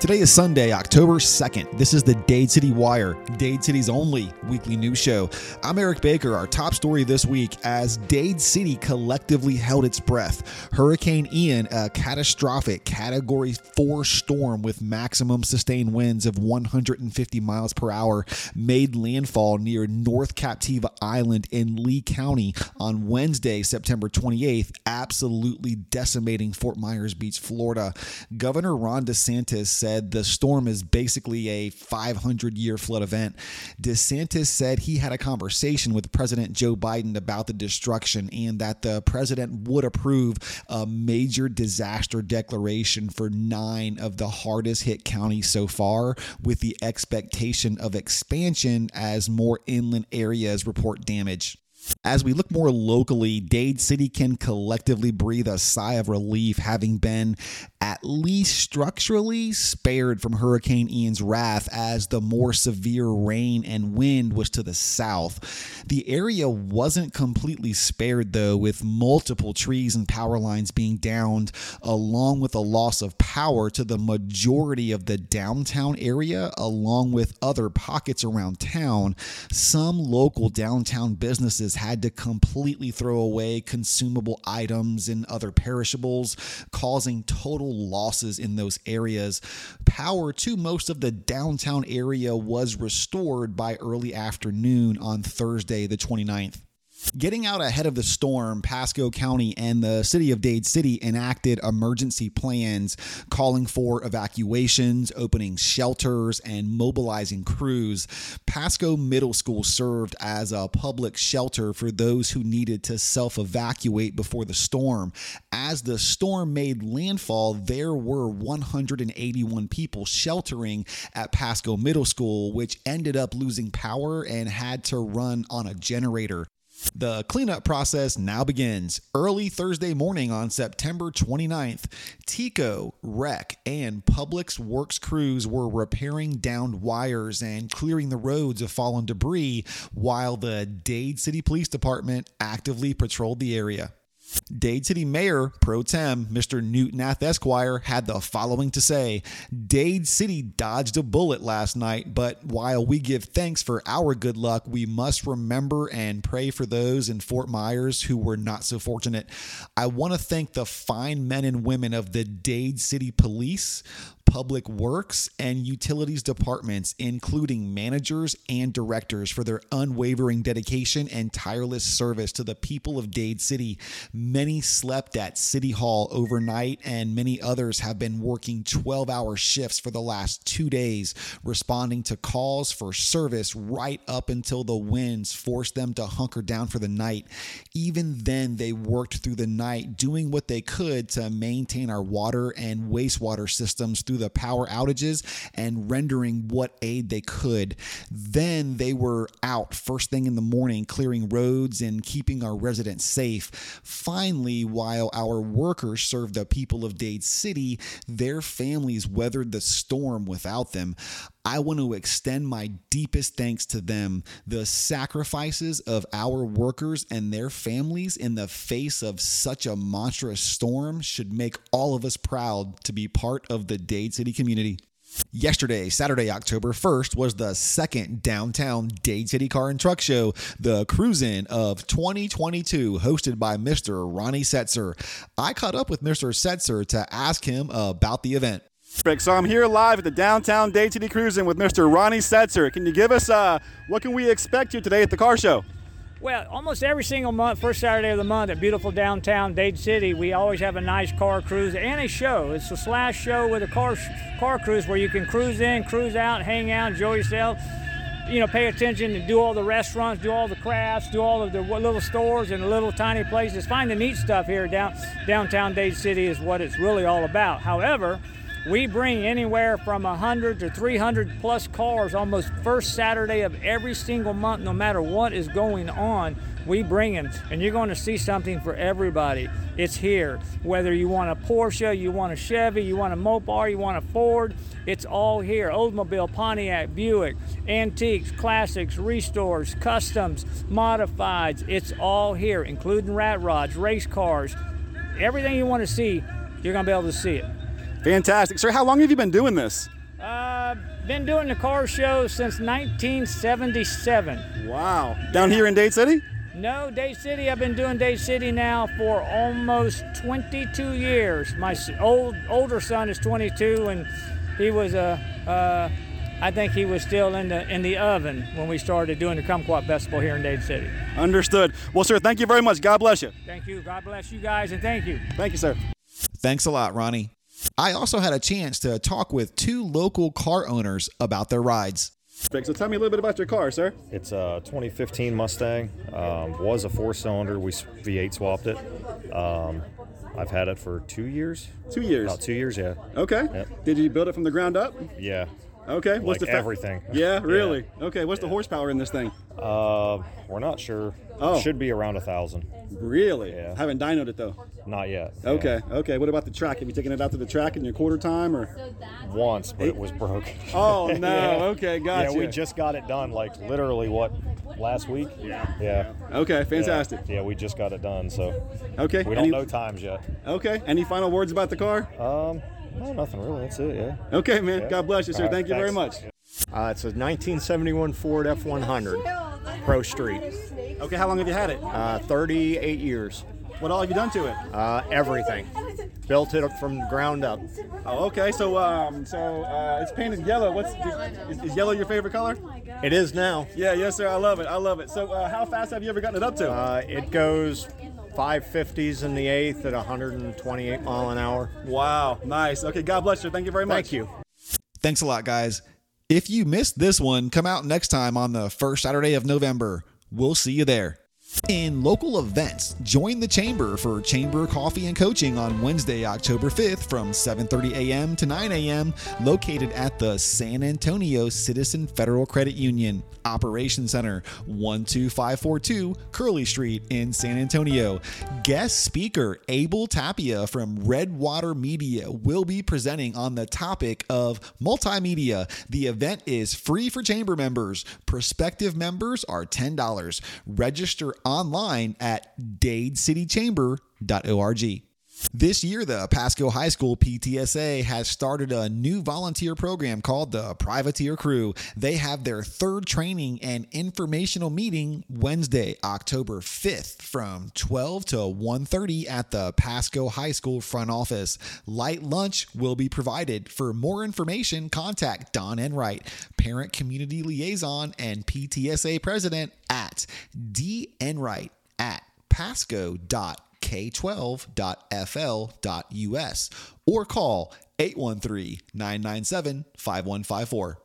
Today is Sunday, October 2nd. This is the Dade City Wire, Dade City's only weekly news show. I'm Eric Baker. Our top story this week as Dade City collectively held its breath. Hurricane Ian, a catastrophic Category 4 storm with maximum sustained winds of 150 miles per hour, made landfall near North Captiva Island in Lee County on Wednesday, September 28th, absolutely decimating Fort Myers Beach, Florida. Governor Ron DeSantis said said the storm is basically a 500 year flood event. DeSantis said he had a conversation with President Joe Biden about the destruction and that the president would approve a major disaster declaration for nine of the hardest hit counties so far, with the expectation of expansion as more inland areas report damage. As we look more locally, Dade City can collectively breathe a sigh of relief, having been at least structurally spared from Hurricane Ian's wrath as the more severe rain and wind was to the south. The area wasn't completely spared, though, with multiple trees and power lines being downed, along with a loss of power to the majority of the downtown area, along with other pockets around town. Some local downtown businesses had to completely throw away consumable items and other perishables, causing total losses in those areas. Power to most of the downtown area was restored by early afternoon on Thursday, the 29th. Getting out ahead of the storm, Pasco County and the city of Dade City enacted emergency plans calling for evacuations, opening shelters, and mobilizing crews. Pasco Middle School served as a public shelter for those who needed to self evacuate before the storm. As the storm made landfall, there were 181 people sheltering at Pasco Middle School, which ended up losing power and had to run on a generator. The cleanup process now begins. Early Thursday morning on September 29th, TECO, REC, and Public Works crews were repairing downed wires and clearing the roads of fallen debris while the Dade City Police Department actively patrolled the area. Dade City Mayor Pro Tem Mr. Knute Nathe Esquire had the following to say Dade City dodged a bullet last night, but while we give thanks for our good luck, we must remember and pray for those in Fort Myers who were not so fortunate. I want to thank the fine men and women of the Dade City Police, public works, and utilities departments, including managers and directors, for their unwavering dedication and tireless service to the people of Dade City. Many slept at City Hall overnight, and many others have been working 12 hour shifts for the last two days, responding to calls for service right up until the winds forced them to hunker down for the night. Even then, they worked through the night, doing what they could to maintain our water and wastewater systems through the power outages and rendering what aid they could. Then they were out first thing in the morning, clearing roads and keeping our residents safe. Finally, while our workers served the people of Dade City, their families weathered the storm without them. I want to extend my deepest thanks to them. The sacrifices of our workers and their families in the face of such a monstrous storm should make all of us proud to be part of the Dade City community. Yesterday, Saturday, October 1st, was the second downtown Dade City Car and Truck Show, the Cruise In of 2022, hosted by Mr. Ronnie Setzer. I caught up with Mr. Setzer to ask him about the event. So I'm here live at the downtown City Cruising with Mr. Ronnie Setzer. Can you give us uh, what can we expect here today at the car show? Well, almost every single month, first Saturday of the month at beautiful downtown Dade City, we always have a nice car cruise and a show. It's a slash show with a car car cruise where you can cruise in, cruise out, hang out, enjoy yourself. You know, pay attention and do all the restaurants, do all the crafts, do all of the little stores and the little tiny places. Find the neat stuff here down downtown Dade City is what it's really all about. However, we bring anywhere from 100 to 300 plus cars almost first Saturday of every single month, no matter what is going on. We bring them, and you're going to see something for everybody. It's here. Whether you want a Porsche, you want a Chevy, you want a Mopar, you want a Ford, it's all here. Oldsmobile, Pontiac, Buick, antiques, classics, restores, customs, modifieds. It's all here, including rat rods, race cars. Everything you want to see, you're going to be able to see it. Fantastic. Sir, how long have you been doing this? Uh, been doing the car show since 1977. Wow. Down here in Dade City? No, Dade City. I've been doing Dade City now for almost 22 years. My old older son is 22, and he was a. Uh, I think he was still in the in the oven when we started doing the Kumquat Festival here in Dade City. Understood. Well, sir, thank you very much. God bless you. Thank you. God bless you guys, and thank you. Thank you, sir. Thanks a lot, Ronnie. I also had a chance to talk with two local car owners about their rides. So tell me a little bit about your car, sir. It's a 2015 Mustang. Um, was a four-cylinder. We V8 swapped it. Um, I've had it for two years. Two years. About two years, yeah. Okay. Yep. Did you build it from the ground up? Yeah. Okay. Like fa- everything. Yeah, really. Okay. What's the horsepower in this thing? Uh, we're not sure. Oh. Should be around a thousand. Really? Yeah. Haven't dynoed it though. Not yet. Yeah. Okay. Okay. What about the track? Have you taken it out to the track in your quarter time or? Once, but it was broken. Oh no. Yeah. Okay. Gotcha. Yeah, we just got it done. Like literally, what? Last week. Yeah. Yeah. Okay. Fantastic. Yeah, we just got it done. So Okay. we don't know times yet. Okay. Any final words about the car? Um, no, nothing really. That's it. Yeah. Okay, man. Yeah. God bless you, sir. Right, Thank you very much. Uh, it's a 1971 Ford F100 Pro Street. Okay. How long have you had it? Uh, 38 years. What all have you done to it? Uh, everything. Built it from the ground up. Oh, okay. So, um, so uh, it's painted yellow. What's is, is yellow your favorite color? It is now. Yeah. Yes, sir. I love it. I love it. So, uh, how fast have you ever gotten it up to? Uh, it goes 550s in the eighth at 128 mile an hour. wow. Nice. Okay. God bless you. Thank you very much. Thank you. Thanks a lot, guys. If you missed this one, come out next time on the first Saturday of November. We'll see you there. In local events, join the Chamber for Chamber Coffee and Coaching on Wednesday, October 5th from 7:30 a.m. to 9 a.m. located at the San Antonio Citizen Federal Credit Union Operation Center, 12542 Curley Street in San Antonio. Guest speaker Abel Tapia from Redwater Media will be presenting on the topic of multimedia. The event is free for chamber members. Prospective members are $10. Register online at dadecitychamber.org. This year, the Pasco High School PTSA has started a new volunteer program called the Privateer Crew. They have their third training and informational meeting Wednesday, October 5th from 12 to 1:30 at the Pasco High School front office. Light lunch will be provided. For more information, contact Don Enright, parent community liaison and PTSA president at denright at pasco.k12.fl.us or call 813-997-5154.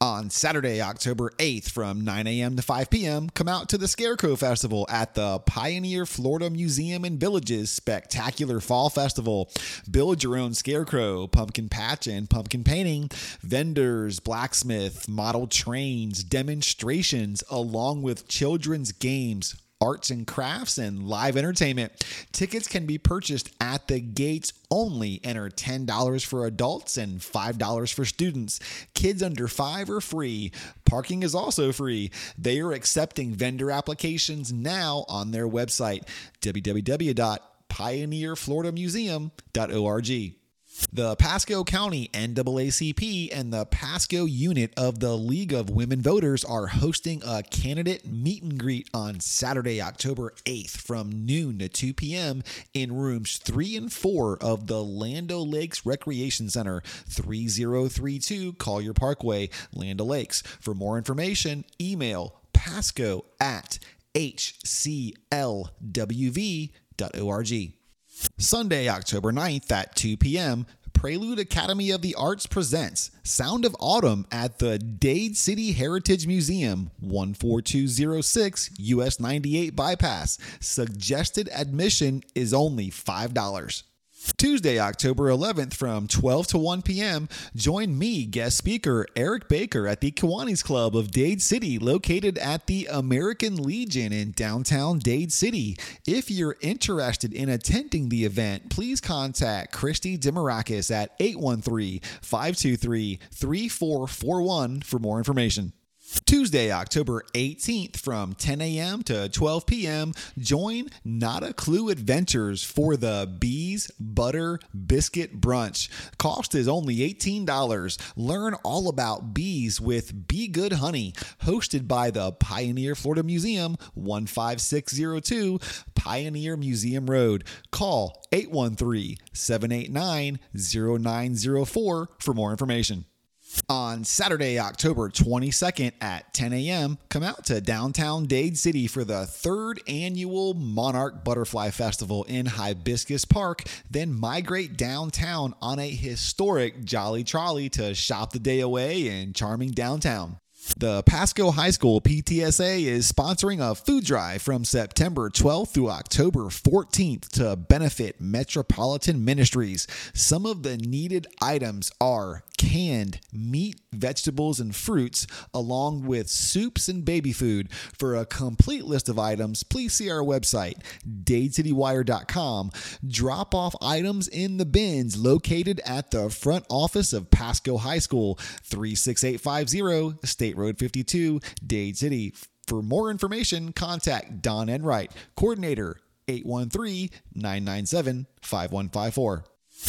On Saturday, October 8th from 9 a.m. to 5 p.m., come out to the Scarecrow Festival at the Pioneer Florida Museum and Village's spectacular fall festival. Build your own scarecrow, pumpkin patch, and pumpkin painting, vendors, blacksmith, model trains, demonstrations, along with children's games arts and crafts, and live entertainment. Tickets can be purchased at the gates only and are $10 for adults and $5 for students. Kids under 5 are free. Parking is also free. They are accepting vendor applications now on their website www.pioneerfloridamuseum.org. The Pasco County NAACP and the Pasco unit of the League of Women Voters are hosting a candidate meet and greet on Saturday, October 8th from noon to 2 p.m. in rooms 3 and 4 of the Land O' Lakes Recreation Center, 3032 Collier Parkway, Land O' Lakes. For more information, email pasco at hclwv.org. Sunday, October 9th at 2 p.m., Prelude Academy of the Arts presents Sound of Autumn at the Dade City Heritage Museum, 14206 US 98 Bypass. Suggested admission is only $5. Tuesday, October 11th from 12 to 1 p.m., join me, guest speaker Eric Baker at the Kiwanis Club of Dade City, located at the American Legion in downtown Dade City. If you're interested in attending the event, please contact Christy Demarakis at 813 523 3441 for more information. Tuesday, October 18th from 10 a.m. to 12 p.m. Join Not a Clue Adventures for the Bees Butter Biscuit Brunch. Cost is only $18. Learn all about bees with Be Good Honey, hosted by the Pioneer Florida Museum, 15602 Pioneer Museum Road. Call 813 789 0904 for more information. On Saturday, October 22nd at 10 a.m., come out to downtown Dade City for the third annual Monarch Butterfly Festival in Hibiscus Park. Then migrate downtown on a historic Jolly Trolley to shop the day away in charming downtown. The Pasco High School PTSA is sponsoring a food drive from September 12th through October 14th to benefit Metropolitan Ministries. Some of the needed items are canned meat, vegetables, and fruits, along with soups and baby food. For a complete list of items, please see our website, dadecitywire.com. Drop off items in the bins located at the front office of Pasco High School, 36850 State Road 52, Dade City. For more information, contact Don Enright, coordinator 813 997 5154.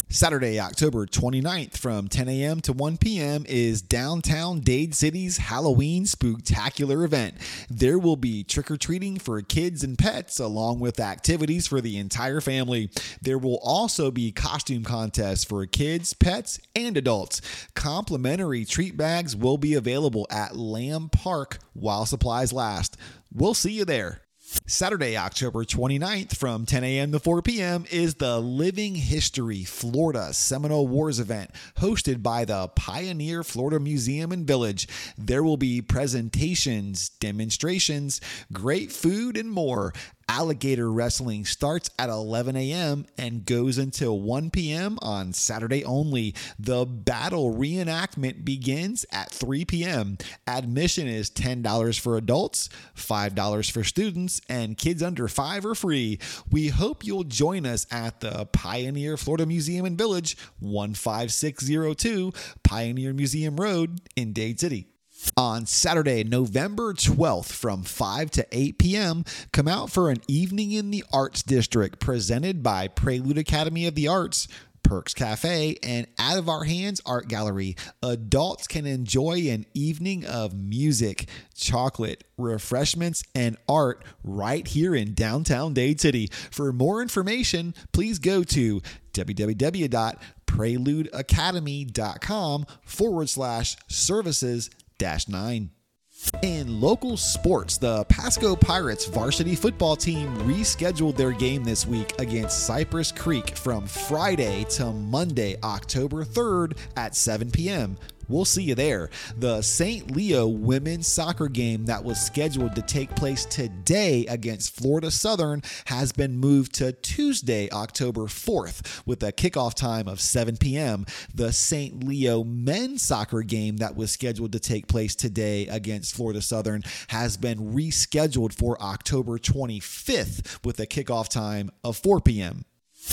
Saturday, October 29th from 10 a.m. to 1 p.m. is downtown Dade City's Halloween Spooktacular event. There will be trick or treating for kids and pets, along with activities for the entire family. There will also be costume contests for kids, pets, and adults. Complimentary treat bags will be available at Lamb Park while supplies last. We'll see you there. Saturday, October 29th from 10 a.m. to 4 p.m. is the Living History Florida Seminole Wars event hosted by the Pioneer Florida Museum and Village. There will be presentations, demonstrations, great food, and more. Alligator wrestling starts at 11 a.m. and goes until 1 p.m. on Saturday only. The battle reenactment begins at 3 p.m. Admission is $10 for adults, $5 for students, and kids under 5 are free. We hope you'll join us at the Pioneer Florida Museum and Village, 15602 Pioneer Museum Road in Dade City on Saturday, November 12th from 5 to 8 p.m. Come out for an evening in the Arts District presented by Prelude Academy of the Arts. Perks Cafe, and Out of Our Hands Art Gallery. Adults can enjoy an evening of music, chocolate, refreshments, and art right here in downtown Dade City. For more information, please go to www.preludeacademy.com forward slash services 9. In local sports, the Pasco Pirates varsity football team rescheduled their game this week against Cypress Creek from Friday to Monday, October 3rd at 7 p.m. We'll see you there. The St. Leo women's soccer game that was scheduled to take place today against Florida Southern has been moved to Tuesday, October 4th, with a kickoff time of 7 p.m. The St. Leo men's soccer game that was scheduled to take place today against Florida Southern has been rescheduled for October 25th with a kickoff time of 4 p.m.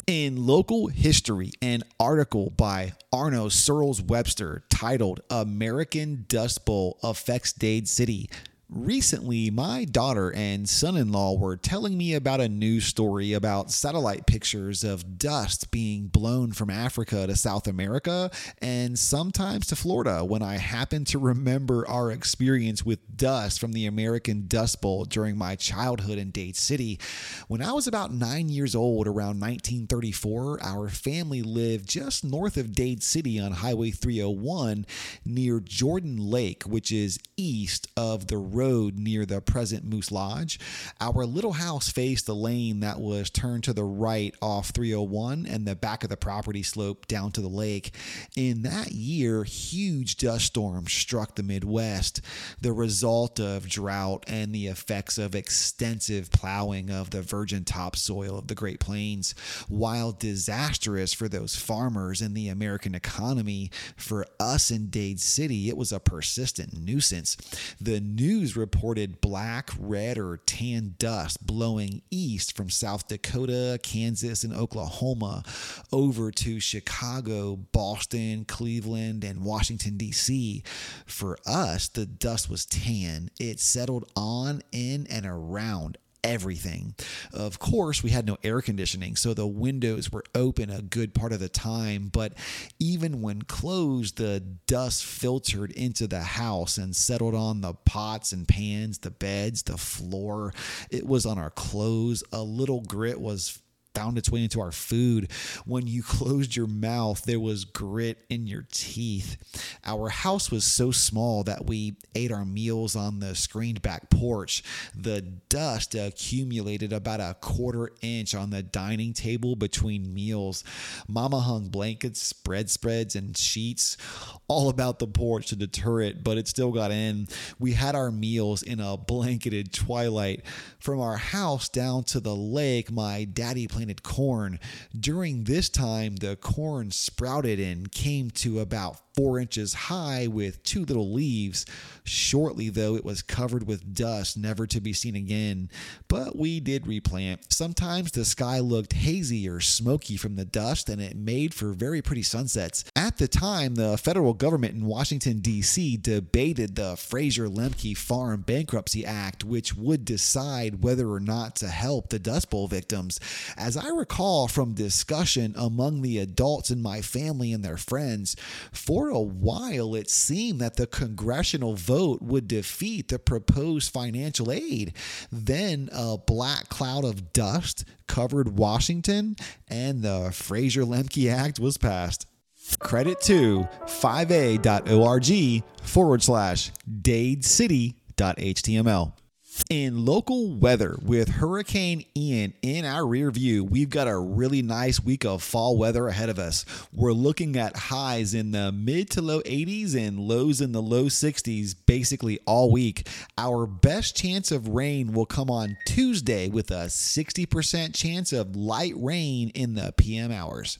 In local history, an article by Arno Searles Webster titled American Dust Bowl Affects Dade City Recently, my daughter and son in law were telling me about a news story about satellite pictures of dust being blown from Africa to South America and sometimes to Florida when I happened to remember our experience with dust from the American Dust Bowl during my childhood in Dade City. When I was about nine years old, around 1934, our family lived just north of Dade City on Highway 301 near Jordan Lake, which is east of the road near the present Moose Lodge. Our little house faced a lane that was turned to the right off 301, and the back of the property sloped down to the lake. In that year, huge dust storms struck the Midwest, the result of drought and the effects of extensive plowing of the virgin topsoil of the Great Plains. While disastrous for those farmers and the American economy, for us in Dade City, it was a persistent nuisance. The news News reported black, red, or tan dust blowing east from South Dakota, Kansas, and Oklahoma over to Chicago, Boston, Cleveland, and Washington, D.C. For us, the dust was tan. It settled on, in, and around everything. Of course, we had no air conditioning, so the windows were open a good part of the time, but even when closed, the dust filtered into the house and settled on the pots and pans, the beds, the floor. It was on our clothes. A little grit was found its way into our food. When you closed your mouth, there was grit in your teeth. Our house was so small that we ate our meals on the screened back porch. The dust accumulated about a quarter inch on the dining table between meals. Mama hung blankets, spread spreads, and sheets all about the porch to deter it, but it still got in. We had our meals in a blanketed twilight. From our house down to the lake, my daddy planted corn. During this time, the corn sprouted and came to about four inches high with two little leaves. Shortly, though, it was covered with dust, never to be seen again. But we did replant. Sometimes the sky looked hazy or smoky from the dust, and it made for very pretty sunsets. At the time, the federal government in Washington, D.C. debated the Frazier Lemke Farm Bankruptcy Act, which would decide whether or not to help the Dust Bowl victims. As I recall from discussion among the adults in my family and their friends, for a while it seemed that the congressional vote would defeat the proposed financial aid. Then a black cloud of dust covered Washington, and the Frazier Lemke Act was passed. Credit to fivay.org forward slash dadecity.html. In local weather, with Hurricane Ian in our rear view, we've got a really nice week of fall weather ahead of us. We're looking at highs in the mid to low 80s and lows in the low 60s basically all week. Our best chance of rain will come on Tuesday with a 60% chance of light rain in the PM hours.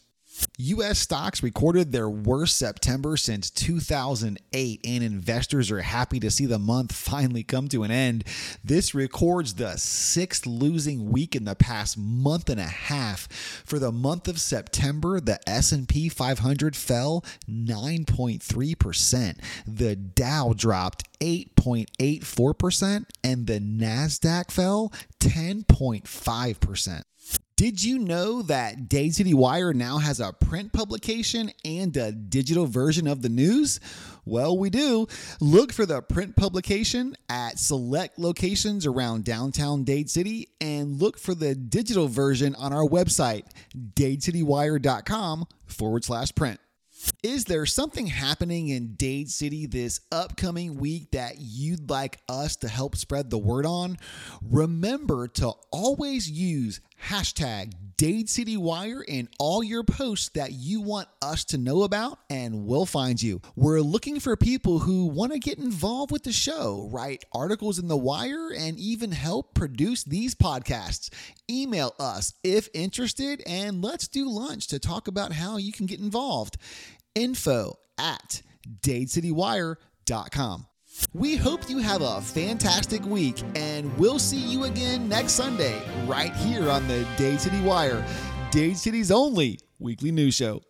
U.S. stocks recorded their worst September since 2008, and investors are happy to see the month finally come to an end. This records the sixth losing week in the past month and a half. For the month of September, the S&P 500 fell 9.3%. The Dow dropped 8.84%, and the Nasdaq fell 10.5%. Did you know that Dade City Wire now has a print publication and a digital version of the news? Well, we do. Look for the print publication at select locations around downtown Dade City and look for the digital version on our website, dadecitywire.com forward slash print. Is there something happening in Dade City this upcoming week that you'd like us to help spread the word on? Remember to always use hashtag Dade City Wire in all your posts that you want us to know about, and we'll find you. We're looking for people who want to get involved with the show, write articles in the wire, and even help produce these podcasts. Email us if interested, and let's do lunch to talk about how you can get involved. Info at dadecitywire.com. We hope you have a fantastic week, and we'll see you again next Sunday right here on the Dade City Wire, Dade City's only weekly news show.